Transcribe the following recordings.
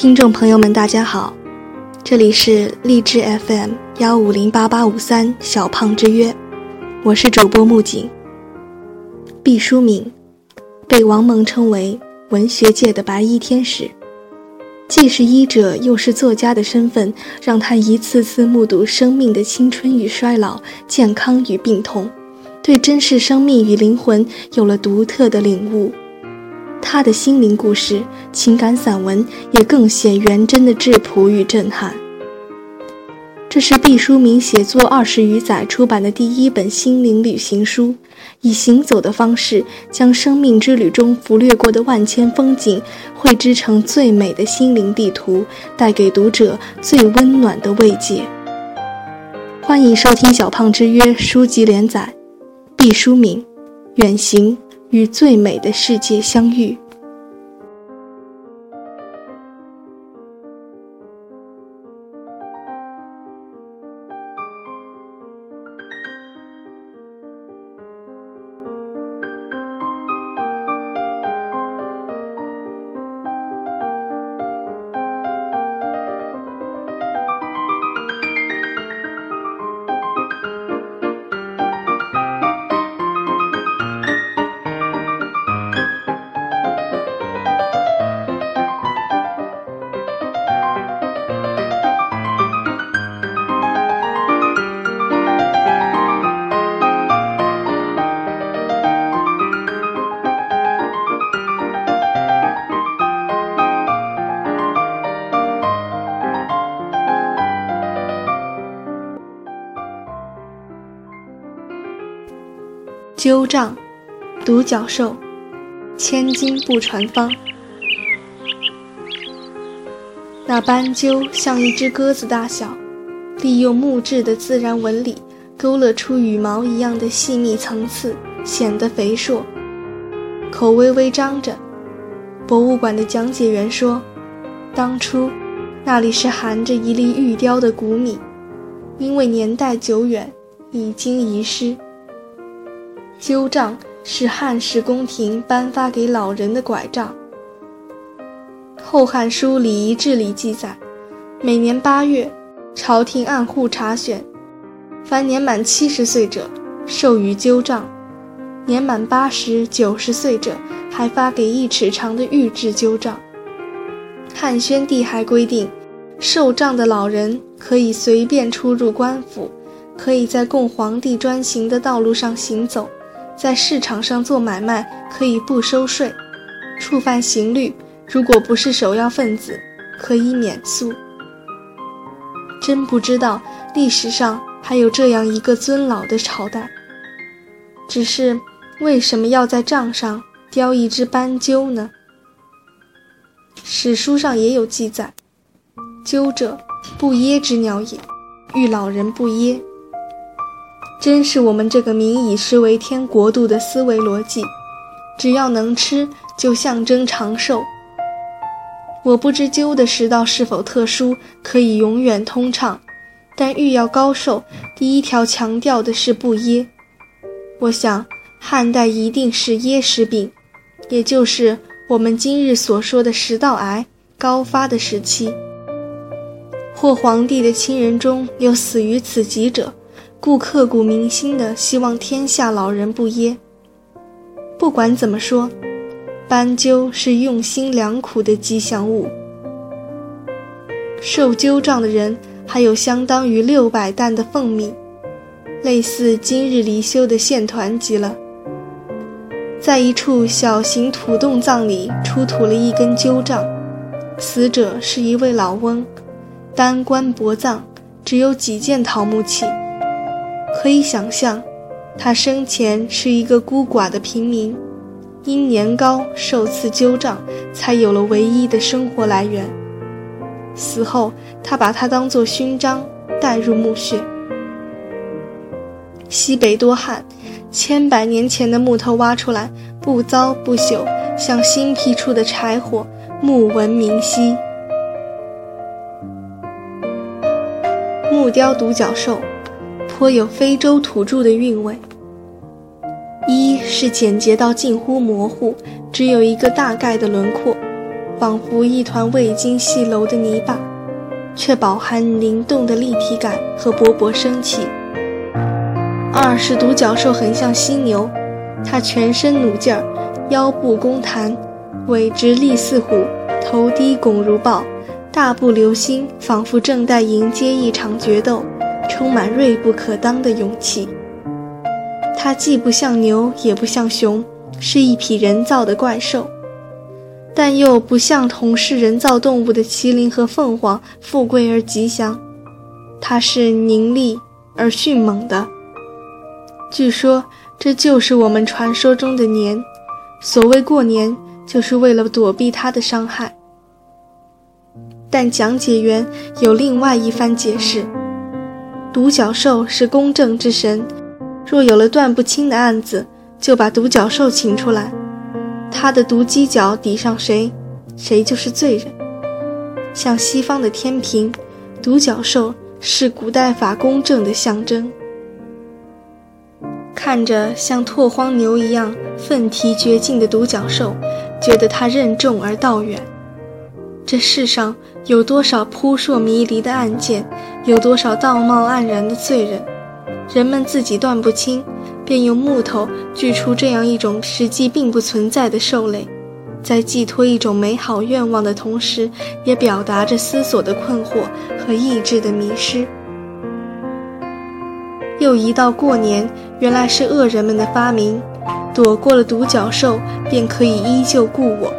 听众朋友们，大家好，这里是荔枝 FM 幺五零八八五三小胖之约，我是主播木槿。毕淑敏被王蒙称为文学界的白衣天使，既是医者又是作家的身份，让他一次次目睹生命的青春与衰老、健康与病痛，对珍视生命与灵魂有了独特的领悟。他的心灵故事、情感散文也更显元真的质朴与震撼。这是毕淑敏写作二十余载出版的第一本心灵旅行书，以行走的方式将生命之旅中拂掠过的万千风景绘制成最美的心灵地图，带给读者最温暖的慰藉。欢迎收听小胖之约书籍连载，毕淑敏，远行。与最美的世界相遇。鸠杖，独角兽，千金不传芳。那斑鸠像一只鸽子大小，利用木质的自然纹理勾勒出羽毛一样的细密层次，显得肥硕。口微微张着。博物馆的讲解员说，当初那里是含着一粒玉雕的谷米，因为年代久远，已经遗失。鸠杖是汉室宫廷颁发给老人的拐杖。《后汉书·礼仪志》里记载，每年八月，朝廷按户查选，凡年满七十岁者，授予鸠杖；年满八十九十岁者，还发给一尺长的玉制鸠杖。汉宣帝还规定，受杖的老人可以随便出入官府，可以在供皇帝专行的道路上行走。在市场上做买卖可以不收税，触犯刑律，如果不是首要分子，可以免诉。真不知道历史上还有这样一个尊老的朝代。只是为什么要在账上雕一只斑鸠呢？史书上也有记载：“鸠者，不噎之鸟也，欲老人不噎。”真是我们这个民以食为天国度的思维逻辑，只要能吃就象征长寿。我不知鸠的食道是否特殊，可以永远通畅，但欲要高寿，第一条强调的是不噎。我想汉代一定是噎食病，也就是我们今日所说的食道癌高发的时期，或皇帝的亲人中有死于此疾者。故刻骨铭心的希望天下老人不噎。不管怎么说，斑鸠是用心良苦的吉祥物。受鸠杖的人还有相当于六百担的俸米，类似今日离休的线团级了。在一处小型土洞葬里出土了一根鸠杖，死者是一位老翁，单棺薄葬，只有几件桃木器。可以想象，他生前是一个孤寡的平民，因年高受赐鸠杖，才有了唯一的生活来源。死后，他把它当作勋章带入墓穴。西北多旱，千百年前的木头挖出来不糟不朽，像新劈出的柴火，木纹明晰。木雕独角兽。颇有非洲土著的韵味。一是简洁到近乎模糊，只有一个大概的轮廓；仿佛一团未经细揉的泥巴，却饱含灵动的立体感和勃勃生气。二是独角兽很像犀牛，它全身弩劲儿，腰部弓弹，尾直立似虎，头低拱如豹，大步流星，仿佛正待迎接一场决斗，充满锐不可当的勇气。它既不像牛，也不像熊，是一匹人造的怪兽。但又不像同是人造动物的麒麟和凤凰，富贵而吉祥。它是凝厉而迅猛的。据说这就是我们传说中的年。所谓过年，就是为了躲避它的伤害。但讲解员有另外一番解释：独角兽是公正之神，若有了断不清的案子，就把独角兽请出来。他的毒犄角抵上谁，谁就是罪人。像西方的天平，独角兽是古代法公正的象征。看着像拓荒牛一样奋蹄绝境的独角兽，觉得它任重而道远。这世上有多少扑朔迷离的案件，有多少道貌岸然的罪人，人们自己断不清。便用木头锯出这样一种实际并不存在的兽类，在寄托一种美好愿望的同时，也表达着思索的困惑和意志的迷失。又一到过年，原来是恶人们的发明，躲过了独角兽，便可以依旧故我，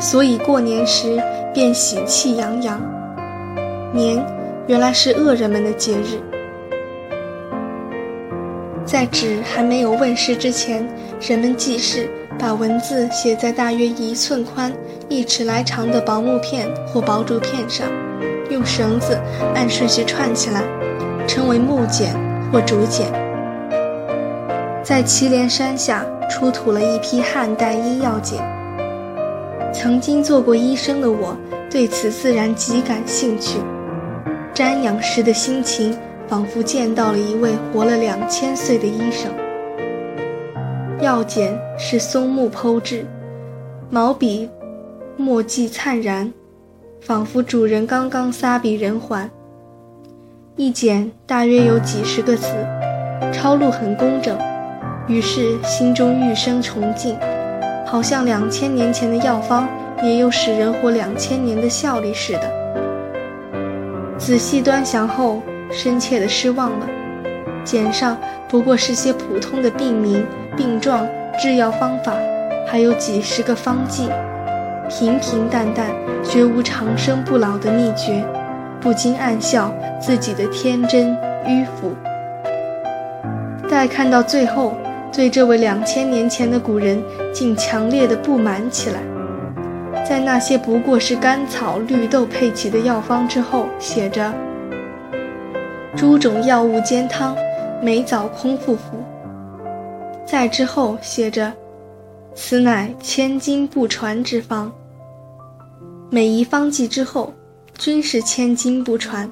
所以过年时便喜气洋洋。年，原来是恶人们的节日。在纸还没有问世之前，人们记事把文字写在大约一寸宽、一尺来长的薄木片或薄竹片上，用绳子按顺序串起来，称为木简或竹简。在祁连山下出土了一批汉代医药简。曾经做过医生的我，对此自然极感兴趣。瞻仰时的心情。仿佛见到了一位活了两千岁的医生。药简是松木剖制，毛笔墨迹灿然，仿佛主人刚刚撒笔人寰。一简大约有几十个字，抄录很工整，于是心中愈生崇敬，好像两千年前的药方也有使人活两千年的效力似的。仔细端详后。深切的失望了，简上不过是些普通的病名、病状、制药方法，还有几十个方剂，平平淡淡，绝无长生不老的秘诀，不禁暗笑自己的天真迂腐。待看到最后，对这位两千年前的古人竟强烈的不满起来。在那些不过是甘草、绿豆配齐的药方之后，写着。诸种药物煎汤，每早空腹服。在之后写着：“此乃千金不传之方。”每一方剂之后，均是千金不传。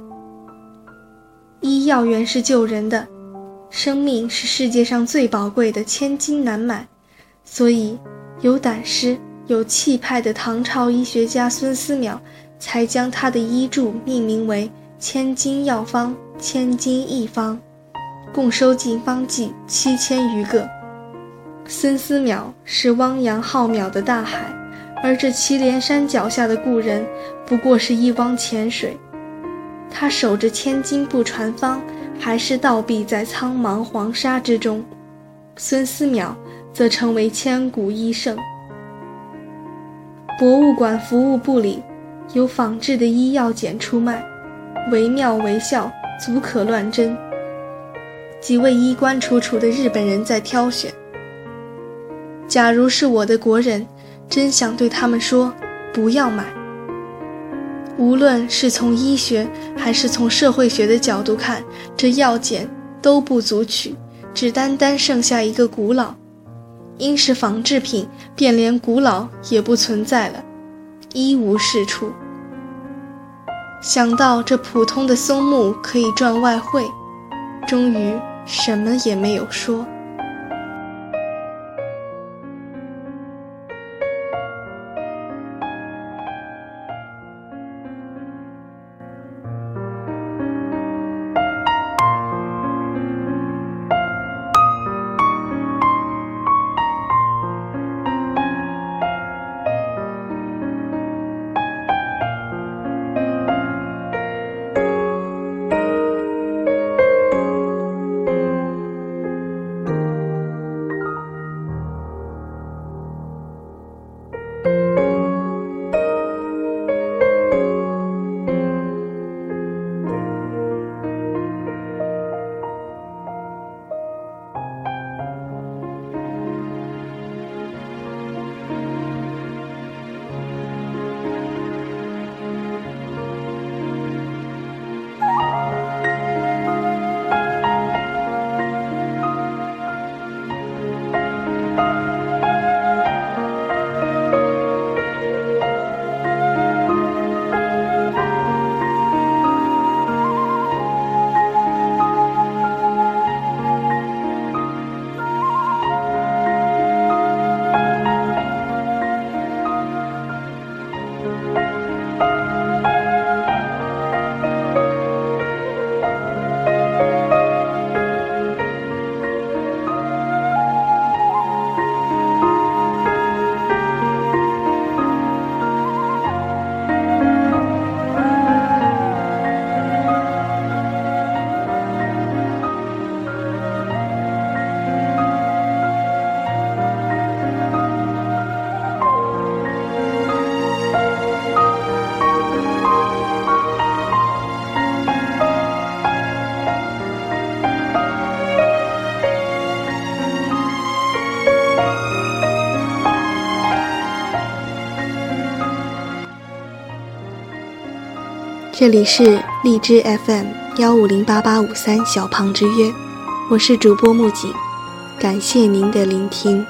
医药原是救人的，生命是世界上最宝贵的，千金难买。所以，有胆识、有气派的唐朝医学家孙思邈，才将他的医著命名为。千金药方，千金一方，共收进方剂七千余个。孙思邈是汪洋浩渺的大海，而这祁连山脚下的故人不过是一汪浅水。他守着千金不传方，还是倒闭在苍茫黄沙之中。孙思邈则成为千古医圣。博物馆服务部里有仿制的医药简出卖。惟妙惟肖，足可乱真。几位衣冠楚楚的日本人在挑选。假如是我的国人，真想对他们说：不要买。无论是从医学还是从社会学的角度看，这药简都不足取，只单单剩下一个古老。因是仿制品，便连古老也不存在了，一无是处。想到这普通的松木可以赚外汇，终于什么也没有说。这里是荔枝 FM 幺五零八八五三小胖之约，我是主播木槿，感谢您的聆听。